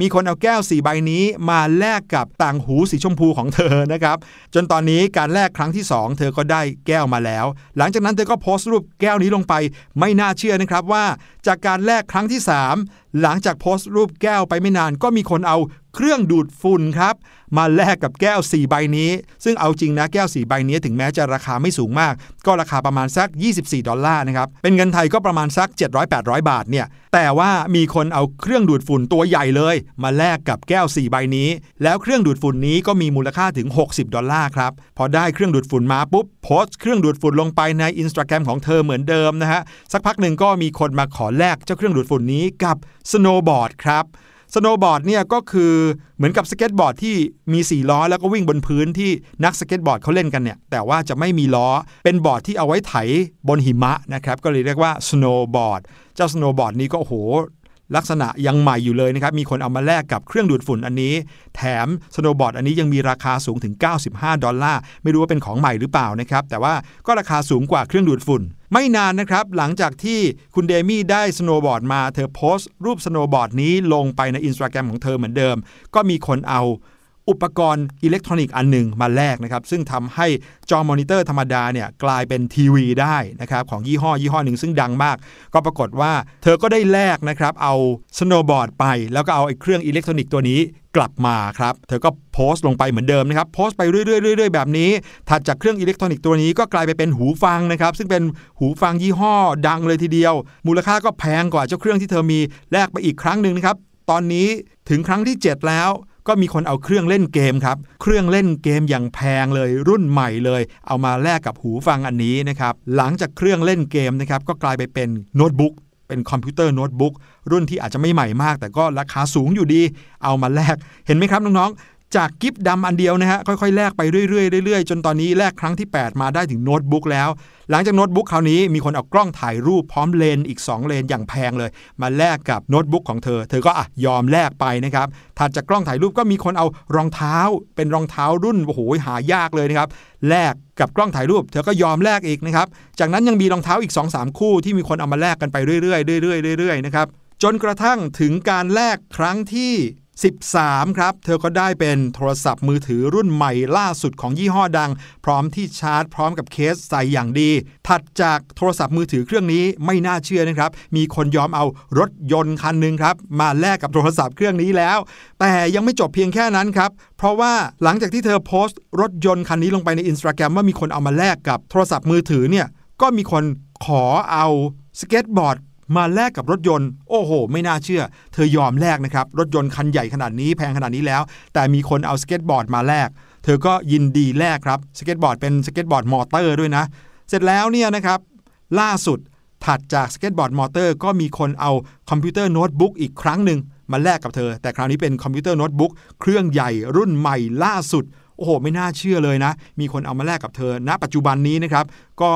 มีคนเอาแก้ว 4 ใบนี้มาแลกกับต่างหูสีชมพูของเธอนะครับจนตอนนี้การแลกครั้งที่ 2 เธอก็ได้แก้วมาแล้ว หลังจากนั้นเธอก็โพสต์รูปแก้วนี้ลงไป ไม่น่าเชื่อนะครับว่า จากการแลกครั้งที่ 3 หลังจากโพสต์รูปแก้วไปไม่นานก็มีคนเอาเครื่องดูดฝุ่นครับ มาแลกกับแก้ว 4 ใบนี้ ซึ่งเอาจริงนะแก้ว 4 ใบนี้ถึงแม้จะราคาไม่สูงมาก ก็ราคาประมาณสัก 24 ดอลลาร์นะครับ เป็นเงินไทยก็ประมาณสัก 700-800 บาทเนี่ย แต่ว่ามีคนเอาเครื่องดูดฝุ่นตัวใหญ่เลย มาแลกกับแก้ว 4 ใบนี้ แล้วเครื่องดูดฝุ่นนี้ก็มีมูลค่าถึง 60 ดอลลาร์ครับ พอได้เครื่องดูดฝุ่นมาปุ๊บโพสต์เครื่องดูดฝุ่นลงไปในอินสตาแกรมของเธอเหมือนเดิมนะฮะ สักพักหนึ่งก็มีคนมาขอแลกเจ้าเครื่องดูดฝุ่นนี้กับสโนว์บอร์ดครับสโนว์บอร์ดเนี่ยก็คือเหมือนกับสเก็ตบอร์ดที่มี 4 ล้อ แล้วก็วิ่งบนพื้นที่นักสเก็ตบอร์ดเขาเล่นกันเนี่ย แต่ว่าจะไม่มีล้อเป็นบอร์ดที่เอาไว้ไถบนหิมะนะครับ ก็เลยเรียกว่าสโนว์บอร์ดเจ้าสโนว์บอร์ดนี้ก็โห ลักษณะยังใหม่อยู่เลยนะครับ มีคนเอามาแลกกับเครื่องดูดฝุ่นอันนี้ แถมสโนบอร์ดอันนี้ยังมีราคาสูงถึง 95 ดอลลาร์ ไม่รู้ว่าเป็นของใหม่หรือเปล่านะครับ แต่ว่าก็ราคาสูงกว่าเครื่องดูดฝุ่น ไม่นานนะครับ หลังจากที่คุณเดมี่ได้สโนบอร์ดมา เธอโพสต์รูปสโนบอร์ดนี้ลงไปในอินสตาแกรมของเธอเหมือนเดิม ก็มีคนเอา อุปกรณ์อิเล็กทรอนิกส์อันหนึ่งมาแลกนะครับซึ่งทำให้จอมอนิเตอร์ธรรมดาเนี่ยกลายเป็นทีวีได้นะครับของยี่ห้อยี่ห้อหนึ่งซึ่งดังมาก ก็ปรากฏว่าเธอก็ได้แลกนะครับเอาสโนบอร์ดไป แล้วก็เอาไอ้เครื่องอิเล็กทรอนิกส์ตัวนี้กลับมาครับเธอก็โพสต์ลงไปเหมือนเดิมนะครับโพสต์ไปเรื่อยๆๆแบบนี้ถัดจากเครื่องอิเล็กทรอนิกส์ตัวนี้ก็กลายไปเป็นหูฟังนะครับซึ่งเป็นหูฟังยี่ห้อดังเลยทีเดียว มูลค่าก็แพงกว่าเจ้าเครื่องที่เธอมีแลกไปอีกครั้งหนึ่งนะครับตอนนี้ถึงครั้งที่ 7 แล้ว ก็มีคนเอาเครื่องเล่นเกมครับ เครื่องเล่นเกมอย่างแพงเลยรุ่นใหม่เลย เอามาแลกกับหูฟังอันนี้นะครับ หลังจากเครื่องเล่นเกมนะครับก็กลายไปเป็นโน้ตบุ๊กเป็นคอมพิวเตอร์โน้ตบุ๊กรุ่นที่อาจจะไม่ใหม่มาก แต่ก็ราคาสูงอยู่ดี เอามาแลกเห็นไหมครับน้องๆ จากกิฟต์ดำอันเดียวนะฮะค่อยๆแลกไปเรื่อยๆเรื่อยๆ จนตอนนี้แลกครั้งที่ 8 มาได้ถึงโน้ตบุ๊กแล้ว หลังจากโน้ตบุ๊กคราวนี้มีคนเอากล้องถ่ายรูปพร้อมเลนอีก 2 เลนอย่างแพงเลย มาแลกกับโน้ตบุ๊กของเธอ เธอก็อะยอมแลกไปนะครับถัดจากกล้องถ่ายรูปก็มีคนเอารองเท้า เป็นรองเท้ารุ่นโอ้โหหายากเลยนะครับแลกกับกล้องถ่ายรูป เธอก็ยอมแลกอีกนะครับจากนั้นยังมีรองเท้าอีก 2-3 คู่ที่มีคนเอามาแลกกันไปเรื่อยๆเรื่อยๆเรื่อยๆนะครับจนกระทั่งถึงการแลกครั้งที่ 13 ครับ เธอก็ได้เป็นโทรศัพท์มือถือรุ่นใหม่ล่าสุดของยี่ห้อดัง พร้อมที่ชาร์จพร้อมกับเคสใส่อย่างดี ถัดจากโทรศัพท์มือถือเครื่องนี้ไม่น่าเชื่อนะครับ มีคนยอมเอารถยนต์คันหนึ่งครับ มาแลกกับโทรศัพท์เครื่องนี้แล้ว แต่ยังไม่จบเพียงแค่นั้นครับ เพราะว่าหลังจากที่เธอโพสต์รถยนต์คันนี้ลงไปในอินสตาแกรมว่ามีคนเอามาแลกกับโทรศัพท์มือถือเนี่ยก็มีคนขอเอาสเก็ตบอร์ด มาแลกกับรถยนต์ โอ้โห ไม่น่าเชื่อ เธอยอมแลกนะครับ รถยนต์คันใหญ่ขนาดนี้แพงขนาดนี้แล้ว แต่มีคนเอาสเก็ตบอร์ดมาแลก เธอก็ยินดีแลกครับ สเก็ตบอร์ดเป็นสเก็ตบอร์ดมอเตอร์ด้วยนะ เสร็จแล้วเนี่ยนะครับ ล่าสุดถัดจากสเก็ตบอร์ดมอเตอร์ก็มีคนเอาคอมพิวเตอร์โน้ตบุ๊กอีกครั้งหนึ่งมาแลกกับเธอ แต่คราวนี้เป็นคอมพิวเตอร์โน้ตบุ๊กเครื่องใหญ่รุ่นใหม่ล่าสุด โอ้โห ไม่น่าเชื่อเลยนะ มีคนเอามาแลกกับเธอ ณ ปัจจุบันนี้นะครับ ก็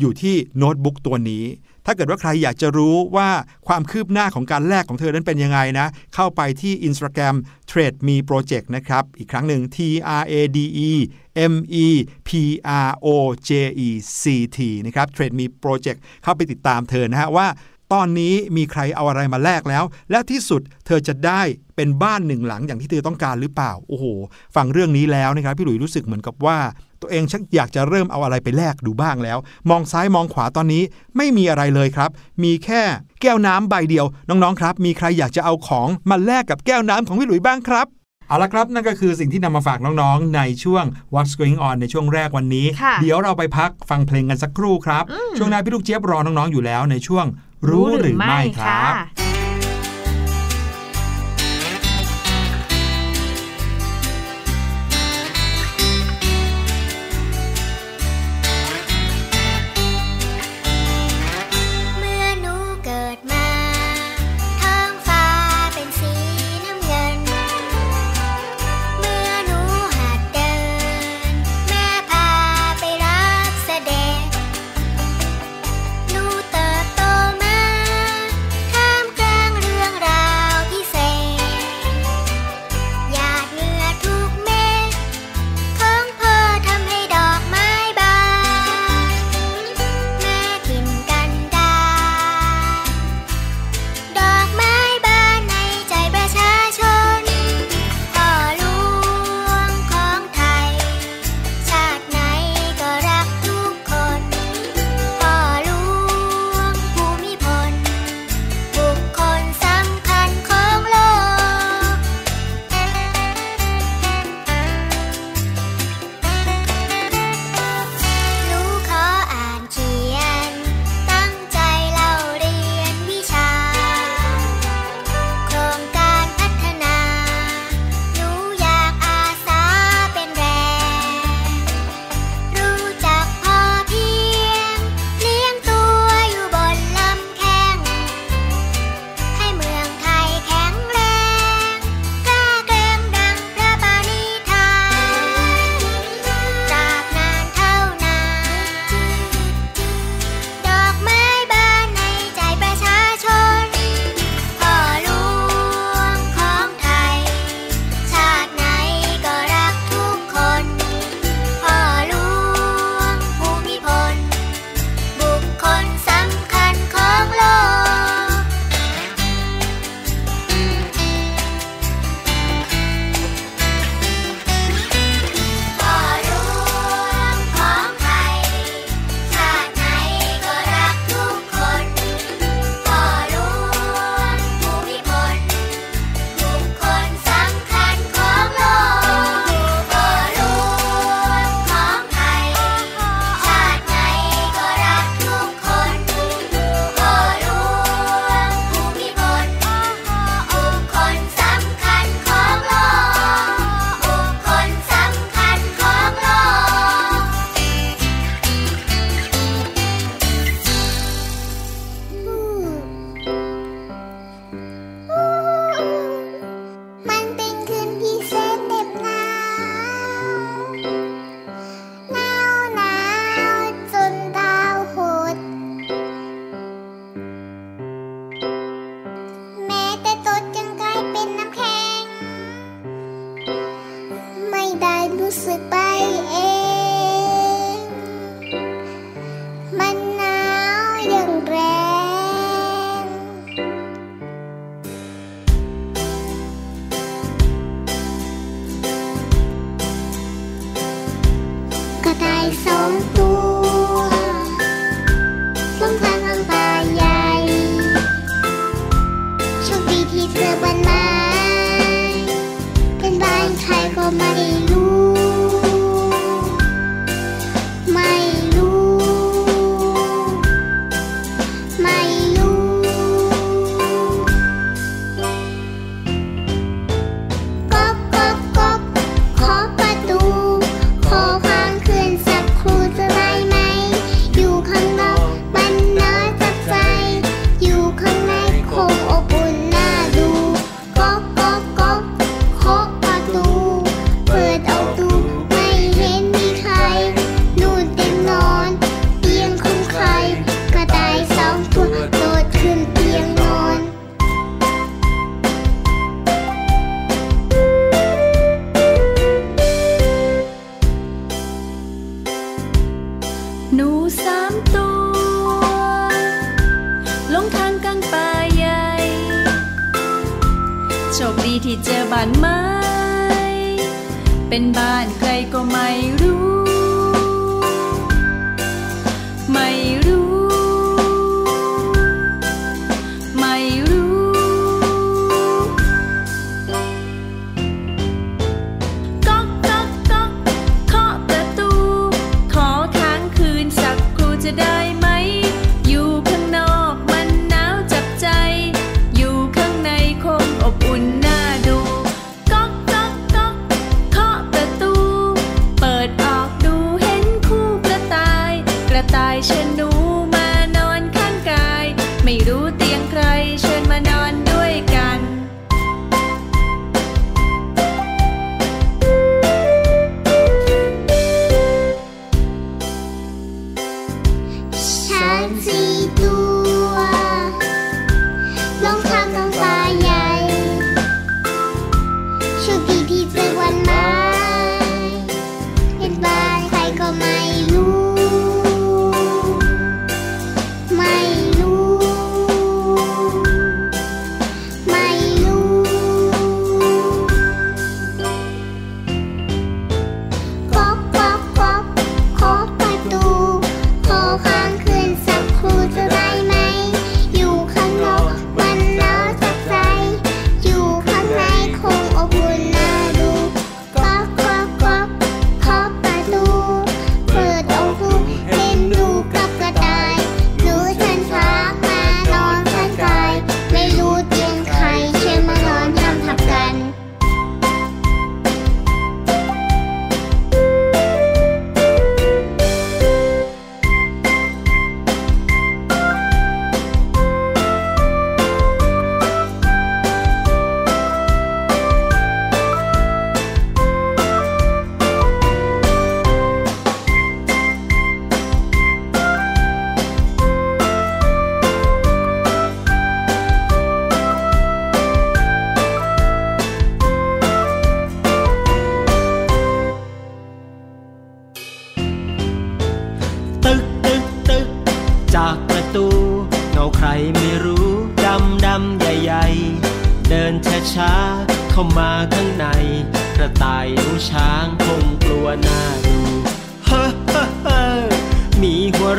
อยู่ที่โน้ตบุ๊กตัวนี้ ถ้าเกิดว่าใครอยากจะรู้ว่าความคืบหน้าของการแลกของเธอนั้นเป็นยังไงนะ เข้าไปที่ Instagram Trade Me Project นะครับ อีกครั้งหนึ่ง T R A D E M E P R O J E C T นะครับ Trade Me Project เข้าไปติดตามเธอนะฮะว่าตอนนี้มีใครเอาอะไรมาแลกแล้ว และที่สุดเธอจะได้เป็นบ้านหนึ่งหลังอย่างที่เธอต้องการหรือเปล่า โอ้โห ฟังเรื่องนี้แล้วนะครับ พี่หลุยรู้สึกเหมือนกับว่า ตัวเองชักอยากจะเริ่มเอาอะไรไปแลกดูบ้างแล้ว มองซ้ายมองขวาตอนนี้ไม่มีอะไรเลยครับ มีแค่แก้วน้ำใบเดียว น้องๆครับ มีใครอยากจะเอาของมาแลกกับแก้วน้ำของพี่หลุยบ้างครับเอาละครับ นั่นก็คือสิ่งที่นำมาฝากน้องๆ ในช่วง What's Going On ในช่วงแรกวันนี้ค่ะเดี๋ยวเราไปพักฟังเพลงกันสักครู่ครับ ช่วงหน้าพี่ลูกเจี๊ยบรอน้องๆอยู่แล้วในช่วงรู้หรือไม่ครับ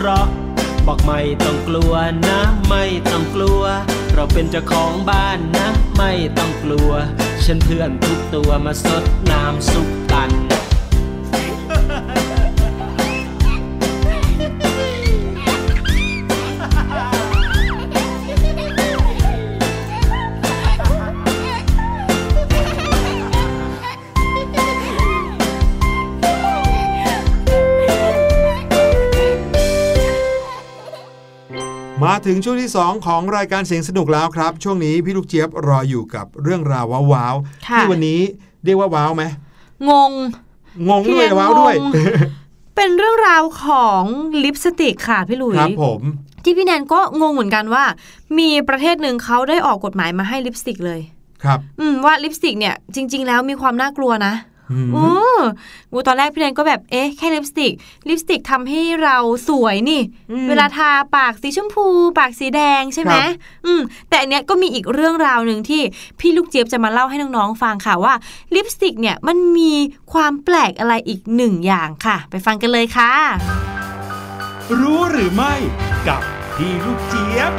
เราะ บอกไม่ต้องกลัวนะ ไม่ต้องกลัว เราเป็นเจ้าของบ้านนะ ไม่ต้องกลัว ฉันเพื่อนทุกตัวมาสดน้ำซุปกัน ถึงช่วงที่ 2 ของรายการเสียงสนุกแล้วครับ ช่วงนี้พี่ลูกเจี๊ยบรออยู่กับเรื่องราวว้าวๆค่ะที่วันนี้เรียกว่าว้าวไหมงง งงด้วยเพียงว้าวด้วยงงเป็นเรื่องราวของลิปสติกค่ะพี่หลุยครับผมที่พี่แนนก็งงเหมือนกันว่า มีประเทศหนึ่งเขาได้ออกกฎหมายมาให้ลิปสติกเลย ครับ อืมว่าลิปสติกเนี่ยจริง ๆ แล้วมีความน่ากลัวนะอืม โอ้อูตอนแรกพี่แนนก็แบบเอ๊ะแค่ลิปสติก ลิปสติกทำให้เราสวยนี่อืมเวลาทาปากสีชมพู ปากสีแดงใช่ไหมครับอืม แต่อันเนี้ยก็มีอีกเรื่องราวหนึ่งที่พี่ลูกเจี๊ยบจะมาเล่าให้น้องๆฟังค่ะว่าลิปสติกเนี่ยมันมีความแปลกอะไรอีกหนึ่งอย่างค่ะ ไปฟังกันเลยค่ะ รู้หรือไม่กับพี่ลูกเจี๊ยบ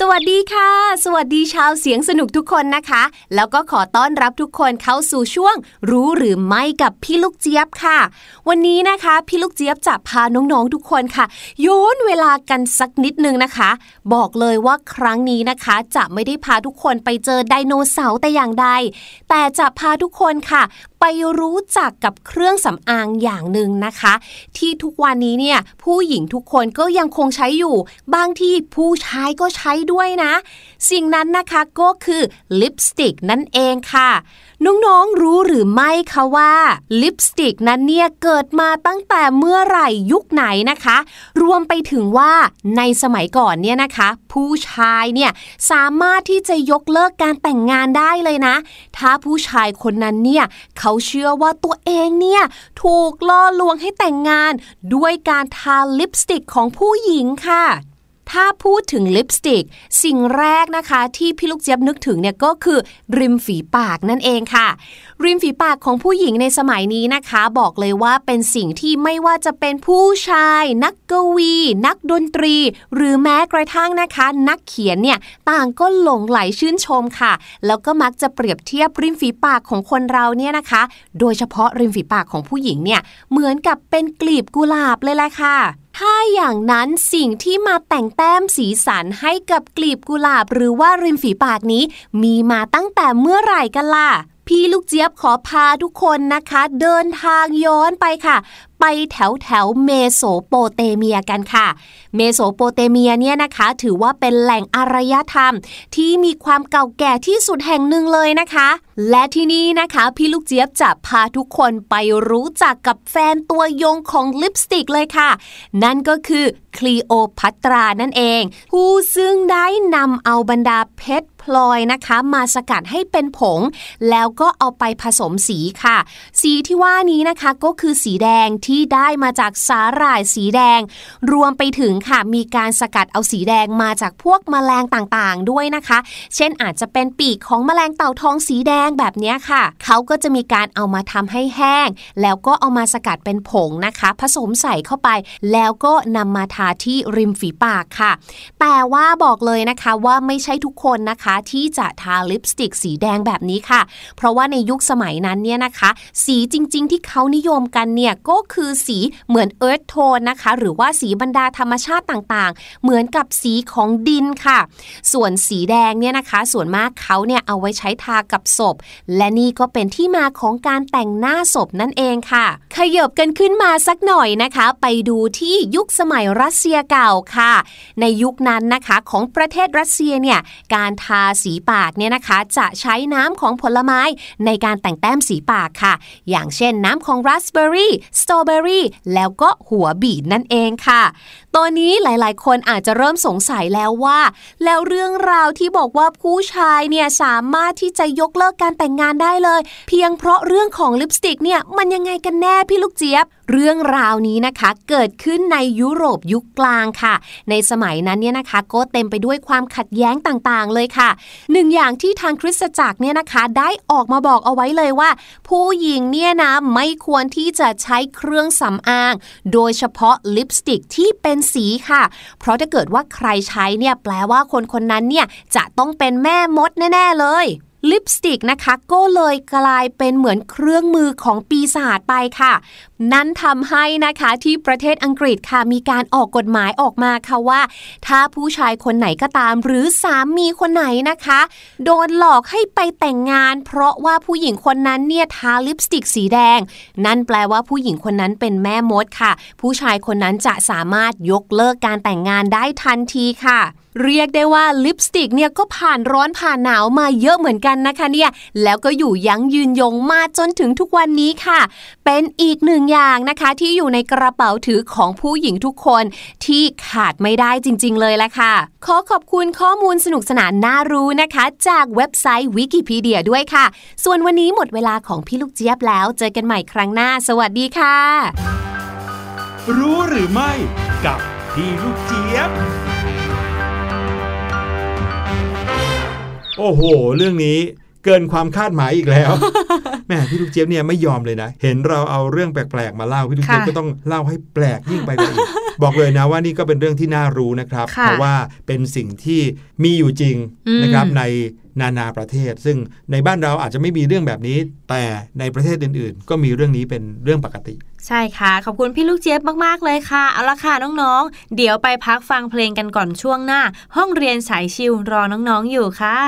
สวัสดีค่ะ สวัสดีชาวเสียงสนุกทุกคนนะคะ แล้วก็ขอต้อนรับทุกคนเข้าสู่ช่วง รู้หรือไม่กับพี่ลูกเจี๊ยบค่ะ วันนี้นะคะ พี่ลูกเจี๊ยบจะพาน้องๆทุกคนค่ะโยนเวลากันสักนิดนึงนะคะ บอกเลยว่าครั้งนี้นะคะ จะไม่ได้พาทุกคนไปเจอไดโนเสาร์แต่อย่างใด แต่จะพาทุกคนค่ะ ไปรู้จักกับเครื่องสำอางอย่างหนึ่งนะคะ ที่ทุกวันนี้เนี่ยผู้หญิงทุกคนก็ยังคงใช้อยู่ บางที่ผู้ชายก็ใช้ด้วยด้วยนะ สิ่งนั้นนะคะก็คือลิปสติกนั่นเองค่ะ น้องๆรู้หรือไม่คะว่าลิปสติกนั้นเนี่ยเกิดมาตั้งแต่เมื่อไหร่ยุคไหนนะคะ รวมไปถึงว่าในสมัยก่อนเนี่ยนะคะ ผู้ชายเนี่ยสามารถที่จะยกเลิกการแต่งงานได้เลยนะ ถ้าผู้ชายคนนั้นเนี่ยเขาเชื่อว่าตัวเองเนี่ยถูกล่อลวงให้แต่งงานด้วยการทาลิปสติกของผู้หญิงค่ะ ถ้าพูดถึงลิปสติก สิ่งแรกนะคะที่พี่ลูกเจี๊ยบนึกถึงเนี่ยก็คือริมฝีปากนั่นเองค่ะ ริมฝีปากของผู้หญิงในสมัยนี้นะคะ บอกเลยว่าเป็นสิ่งที่ไม่ว่าจะเป็นผู้ชาย นักกวี นักดนตรี หรือแม้กระทั่งนะคะ นักเขียนเนี่ยต่างก็หลงไหลชื่นชมค่ะ แล้วก็มักจะเปรียบเทียบริมฝีปากของคนเราเนี่ยนะคะ โดยเฉพาะริมฝีปากของผู้หญิงเนี่ยเหมือนกับเป็นกลีบกุหลาบเลยแหละค่ะ ถ้าอย่างนั้นสิ่งที่มาแต่งแต้มสีสันให้กับกลีบกุหลาบ หรือว่าริมฝีปากนี้ มีมาตั้งแต่เมื่อไหร่กันล่ะ พี่ลูกเจี๊ยบขอพาทุกคนนะคะ เดินทางย้อนไปค่ะ ไปแถวแถวเมโสโปเตเมียกันค่ะ เมโสโปเตเมียเนี่ยนะคะ ถือว่าเป็นแหล่งอารยธรรม ที่มีความเก่าแก่ที่สุดแห่งหนึ่งเลยนะคะ และที่นี่นะคะ พี่ลูกเจี๊ยบจะพาทุกคนไปรู้จักกับแฟนตัวยงของลิปสติกเลยค่ะ นั่นก็คือคลีโอพัตรานั่นเอง ผู้ซึ่งได้นำเอาบรรดาเพชร พลอยนะคะ มาสกัดให้เป็นผง แล้วก็เอาไปผสมสีค่ะ สีที่ว่านี้นะคะก็คือสีแดงที่ได้มาจากสาหร่ายสีแดง รวมไปถึงค่ะมีการสกัดเอาสีแดงมาจากพวกแมลงต่างๆ ด้วยนะคะ เช่นอาจจะเป็นปีกของแมลงเต่าทองสีแดงแบบนี้ค่ะ เขาก็จะมีการเอามาทำให้แห้ง แล้วก็เอามาสกัดเป็นผงนะคะ ผสมใส่เข้าไป แล้วก็นำมาทาที่ริมฝีปากค่ะ แต่ว่าบอกเลยนะคะว่าไม่ใช่ทุกคนนะคะที่จะทาลิปสติกสีแดงแบบนี้ค่ะ เพราะว่าในยุคสมัยนั้นเนี่ยนะคะ สีจริง ๆ ที่เขานิยมกันเนี่ยก็คือสีเหมือนเอิร์ธโทนนะคะ หรือว่าสีบรรดาธรรมชาติต่างๆ เหมือนกับสีของดินค่ะ ส่วนสีแดงเนี่ยนะคะ ส่วนมากเขาเนี่ยเอาไว้ใช้ทากับศพ และนี่ก็เป็นที่มาของการแต่งหน้าศพนั่นเองค่ะ ขยบกันขึ้นมาสักหน่อยนะคะ ไปดูที่ยุคสมัยรัสเซียเก่าค่ะ ในยุคนั้นนะคะของประเทศรัสเซียเนี่ยการทาสีปากเนี่ยนะคะ จะใช้น้ำของผลไม้ในการแต่งแต้มสีปากค่ะ อย่างเช่นน้ำของราสเบอร์รี่สตรอเบอรี่แล้วก็หัวบีดนั่นเองค่ะตอนนี้หลายๆ คนอาจจะเริ่มสงสัยแล้วว่า แล้วเรื่องราวที่บอกว่าผู้ชายเนี่ยสามารถที่จะยกเลิกการแต่งงานได้เลย เพียงเพราะเรื่องของลิปสติกเนี่ยมันยังไงกันแน่พี่ลูกเจี๊ยบ เรื่องราวนี้นะคะเกิดขึ้นในยุโรปยุคกลางค่ะ ในสมัยนั้นเนี่ยนะคะก็เต็มไปด้วยความขัดแย้งต่างๆ เลยค่ะ หนึ่งอย่างที่ทางคริสตจักรเนี่ยนะคะได้ออกมาบอกเอาไว้เลยว่า ผู้หญิงเนี่ยนะไม่ควรที่จะใช้เครื่องสำอาง โดยเฉพาะลิปสติกที่เป็นสีค่ะ เพราะถ้าเกิดว่าใครใช้เนี่ยแปลว่าคนคนนั้นเนี่ยจะต้องเป็นแม่มดแน่ ๆ เลย ลิปสติกนะคะ ก็เลยกลายเป็นเหมือนเครื่องมือของปีศาจไปค่ะ นั่นทำให้นะคะที่ประเทศอังกฤษค่ะมีการออกกฎหมายออกมาค่ะว่า ถ้าผู้ชายคนไหนก็ตาม หรือสามีคนไหนนะคะ โดนหลอกให้ไปแต่งงาน เพราะว่าผู้หญิงคนนั้นเนี่ยทาลิปสติกสีแดง นั่นแปลว่าผู้หญิงคนนั้นเป็นแม่มดค่ะ ผู้ชายคนนั้นจะสามารถยกเลิกการแต่งงานได้ทันทีค่ะ เรียกได้ว่าลิปสติกเนี่ยก็ผ่านร้อนผ่านหนาวมาเยอะเหมือนกันนะคะเนี่ย แล้วก็อยู่ยั้งยืนยงมาจนถึงทุกวันนี้ค่ะ เป็นอีกหนึ่งอย่างนะคะที่อยู่ในกระเป๋าถือของผู้หญิงทุกคนที่ขาดไม่ได้จริง ๆ เลยละค่ะ ขอขอบคุณข้อมูลสนุกสนานน่ารู้นะคะ จากเว็บไซต์วิกิพีเดียด้วยค่ะ ส่วนวันนี้หมดเวลาของพี่ลูกเจี๊ยบแล้ว เจอกันใหม่ครั้งหน้า สวัสดีค่ะ รู้หรือไม่กับพี่ลูกเจี๊ยบ โอ้โห เรื่องนี้เกินความคาดหมายอีกแล้วแหม่พี่ลูกเจี๊ยบเนี่ยไม่ยอมเลยนะ เห็นเราเอาเรื่องแปลกๆมาเล่าพี่ลูกเจี๊ยบค่ะก็ต้องเล่าให้แปลกยิ่งไปกว่าอีกบอกเลยนะว่านี่ก็เป็นเรื่องที่น่ารู้นะครับค่ะเพราะว่าเป็นสิ่งที่มีอยู่จริงอืมนะครับในนานาประเทศ ซึ่งในบ้านเราอาจจะไม่มีเรื่องแบบนี้ แต่ในประเทศอื่น ๆ ก็มีเรื่องนี้เป็นเรื่องปกติ ใช่ค่ะ ขอบคุณพี่ลูกเจี๊ยบมากๆเลยค่ะ เอาละค่ะน้องๆ เดี๋ยวไปพักฟังเพลงกันก่อนช่วงหน้า ห้องเรียนสายชิวรอน้องๆอยู่ค่ะ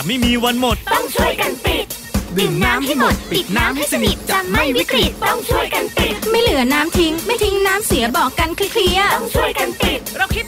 จะไม่มีวันหมด ต้องช่วยกันปิด ดื่มน้ำให้หมด ปิดน้ำให้สนิทจะไม่วิกฤตต้องช่วยกันปิด ไม่เหลือน้ำทิ้ง ไม่ทิ้งน้ำเสียบอกกันเคลียร์ต้องช่วยกันปิด เราคิด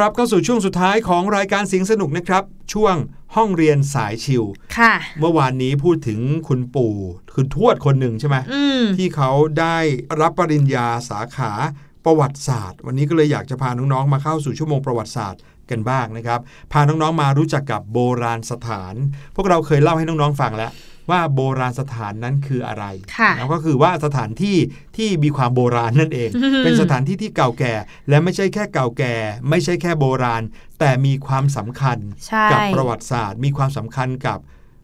รับเข้าสู่ช่วงสุดท้ายของรายการเสียงสนุกนะครับ ช่วงห้องเรียนสายชิลค่ะ เมื่อวานนี้พูดถึงคุณปู่คุณทวดคนหนึ่งใช่ไหมอืมที่เขาได้รับปริญญาสาขาประวัติศาสตร์ วันนี้ก็เลยอยากจะพาน้องๆมาเข้าสู่ชั่วโมงประวัติศาสตร์กันบ้างนะครับ พาน้องๆมารู้จักกับโบราณสถาน พวกเราเคยเล่าให้น้องๆฟังแล้ว ว่าโบราณสถานนั้นคืออะไรค่ะแล้วก็คือว่าสถานที่ที่มีความโบราณนั่นเองอืมเป็นสถานที่ที่เก่าแก่ และไม่ใช่แค่เก่าแก่ ไม่ใช่แค่โบราณ แต่มีความสำคัญใช่กับประวัติศาสตร์ มีความสำคัญกับ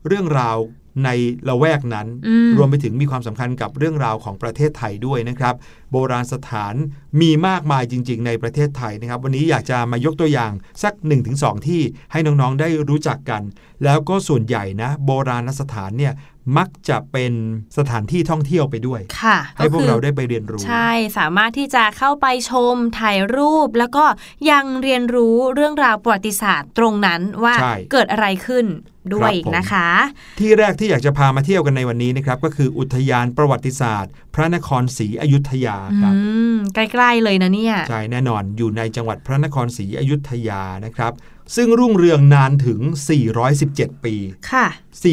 เรื่องราว ในละแวกนั้นอืมรวมไปถึงมีความสำคัญกับเรื่องราวของประเทศไทยด้วยนะครับ โบราณสถานมีมากมายจริง ๆ ในประเทศไทยนะครับ วันนี้อยากจะมายกตัวอย่างสัก 1-2 ที่ให้น้องๆได้รู้จักกัน แล้วก็ส่วนใหญ่นะ โบราณสถานเนี่ยมักจะเป็นสถานที่ท่องเที่ยวไปด้วย ค่ะ ให้พวกคือเราได้ไปเรียนรู้ ใช่ สามารถที่จะเข้าไปชม ถ่ายรูป แล้วก็ยังเรียนรู้เรื่องราวประวัติศาสตร์ตรงนั้นว่าใช่เกิดอะไรขึ้น ด้วยครับผมนะคะ ที่แรกที่อยากจะพามาเที่ยวกันในวันนี้นะครับก็คืออุทยานประวัติศาสตร์ พระนครศรีอยุธยาครับอืมใกล้ๆเลยนะเนี่ยใช่แน่นอนอยู่ในจังหวัดพระนครศรีอยุธยานะครับ ซึ่งรุ่งเรืองนานถึง 417 ปีค่ะ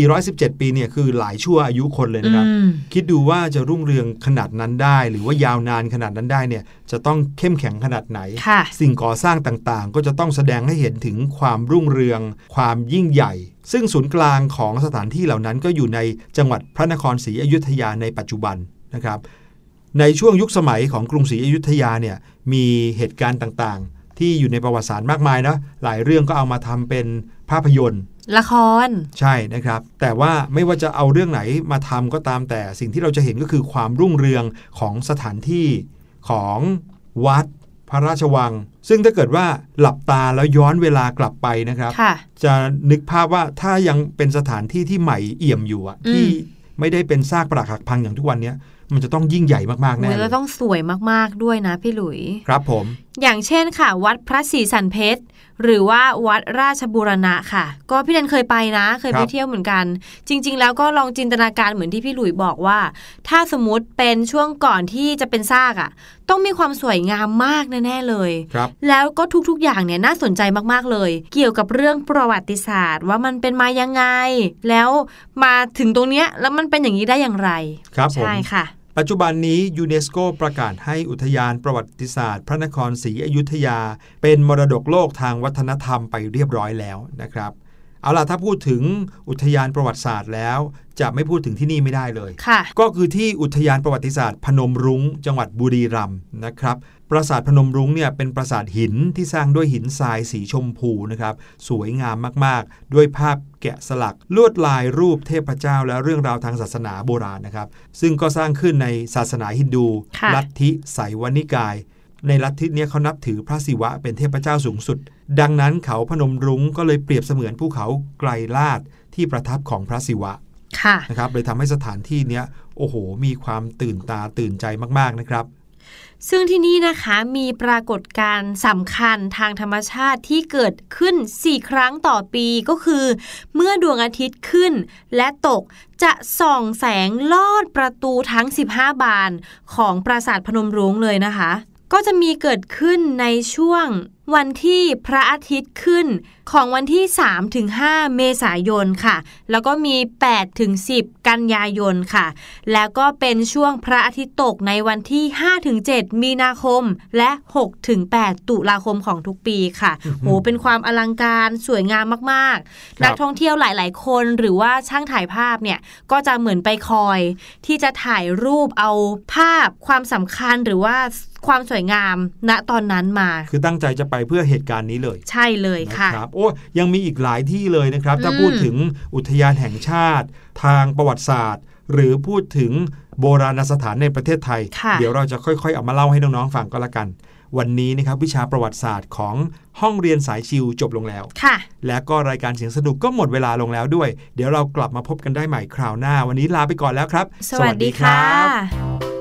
417 ปีเนี่ยคือหลายชั่วอายุคนเลยนะครับอืมคิดดูว่าจะรุ่งเรืองขนาดนั้นได้ หรือว่ายาวนานขนาดนั้นได้เนี่ยจะต้องเข้มแข็งขนาดไหนค่ะสิ่งก่อสร้างต่างๆ ก็จะต้องแสดงให้เห็นถึงความรุ่งเรือง ความยิ่งใหญ่ซึ่งศูนย์กลางของสถานที่เหล่านั้นก็อยู่ในจังหวัดพระนครศรีอยุธยาในปัจจุบันนะครับ ในช่วงยุคสมัยของกรุงศรีอยุธยาเนี่ยมีเหตุการณ์ต่างๆ ที่อยู่ในประวัติศาสตร์มากมายนะหลายเรื่องก็เอามาทำเป็นภาพยนตร์ ละคร ใช่นะครับ แต่ว่าไม่ว่าจะเอาเรื่องไหนมาทำก็ตามแต่สิ่งที่เราจะเห็นก็คือความรุ่งเรืองของสถานที่ของวัด พระราชวัง ซึ่งถ้าเกิดว่าหลับตาแล้วย้อนเวลากลับไปนะครับค่ะจะนึกภาพว่าถ้ายังเป็นสถานที่ที่ใหม่เอี่ยมอยู่อะอืมที่ไม่ได้เป็นซากปรักหักพังอย่างทุกวันเนี้ยมันจะต้องยิ่งใหญ่มากๆโอ้แน่ยเลแล้วยต้องสวยมากๆด้วยนะพี่หลุย ครับผม อย่างเช่นค่ะ วัดพระศรีสันเพชร หรือว่าวัดราชบูรณะค่ะ ก็พี่แดนเคยไปนะ เคยไปครับเที่ยวเหมือนกัน จริง ๆ แล้วก็ลองจินตนาการเหมือนที่พี่หลุยบอกว่า ถ้าสมมติเป็นช่วงก่อนที่จะเป็นซากอะ่ะ ต้องมีความสวยงามมากแน่ๆเลยครับแล้วก็ทุกๆอย่างเนี่ยน่าสนใจมากๆเลย เกี่ยวกับเรื่องประวัติศาสตร์ ว่ามันเป็นมายังไง แล้วมาถึงตรงเนี้ยแล้วมันเป็นอย่างนี้ได้อย่างไร ครับผมใช่ค่ะ ปัจจุบันนี้ยูเนสโกประกาศให้อุทยานประวัติศาสตร์ พระนครศรีอยุธยา เป็นมรดกโลกทางวัฒนธรรมไปเรียบร้อยแล้วนะครับ เอาล่ะถ้าพูดถึงอุทยานประวัติศาสตร์แล้ว จะไม่พูดถึงที่นี่ไม่ได้เลยค่ะก็คือที่อุทยานประวัติศาสตร์ พนมรุ้ง จังหวัดบุรีรัมย์นะครับปราสาทพนมรุ้งเนี่ยเป็นปราสาทหินที่สร้างด้วยหินทรายสีชมพูนะครับสวยงามมากๆ ด้วยภาพแกะสลักลวดลายรูปเทพเจ้าและเรื่องราวทางศาสนาโบราณนะครับ ซึ่งก็สร้างขึ้นในศาสนาฮินดูค่ะลัทธิไสยวนิกาย ในลัทธิเนี้ยเขานับถือพระศิวะเป็นเทพเจ้าสูงสุด ดังนั้นเขาพนมรุ้งก็เลยเปรียบเสมือนภูเขาไกลลาดที่ประทับของพระศิวะค่ะนะครับเลยทำให้สถานที่เนี้ยโอ้โห มีความตื่นตาตื่นใจมากๆนะครับซึ่งที่นี่นะคะมีปรากฏการณ์สำคัญทางธรรมชาติที่เกิดขึ้น 4 ครั้งต่อปีก็คือ เมื่อดวงอาทิตย์ขึ้นและตกจะส่องแสงลอดประตูทั้ง 15 บานของปราสาทพนมรุ้งเลยนะคะ ก็จะมีเกิดขึ้นในช่วงวันที่พระอาทิตย์ขึ้น ของวันที่ 3-5 เมษายนค่ะ แล้วก็มี 8-10 กันยายนค่ะ แล้วก็เป็นช่วงพระอาทิตย์ตกในวันที่ 5-7 มีนาคม และ 6-8 ตุลาคมของทุกปีค่ะโหเป็นความอลังการสวยงามมากครับๆนักท่องเที่ยวหลาย ๆ คนหรือว่าช่างถ่ายภาพเนี่ย ก็จะเหมือนไปคอย ที่จะถ่ายรูปเอาภาพความสำคัญหรือว่าความสวยงามณตอนนั้นมา คือตั้งใจจะไปเพื่อเหตุการณ์นี้เลย ใช่เลยค่ะนะครับโอ้ยังมีอีกหลายที่เลยนะครับ ถ้าอืมพูดถึงอุทยานแห่งชาติ ทางประวัติศาสตร์ หรือพูดถึงโบราณสถานในประเทศไทยค่ะเดี๋ยวเราจะค่อยๆ เอามาเล่าให้น้องๆฟังก็แล้วกัน วันนี้นะครับวิชาประวัติศาสตร์ของห้องเรียนสายชิวจบลงแล้วค่ะ และก็รายการเสียงสนุกก็หมดเวลาลงแล้วด้วย เดี๋ยวเรากลับมาพบกันได้ใหม่คราวหน้า วันนี้ลาไปก่อนแล้วครับ สวัสดีค่ะ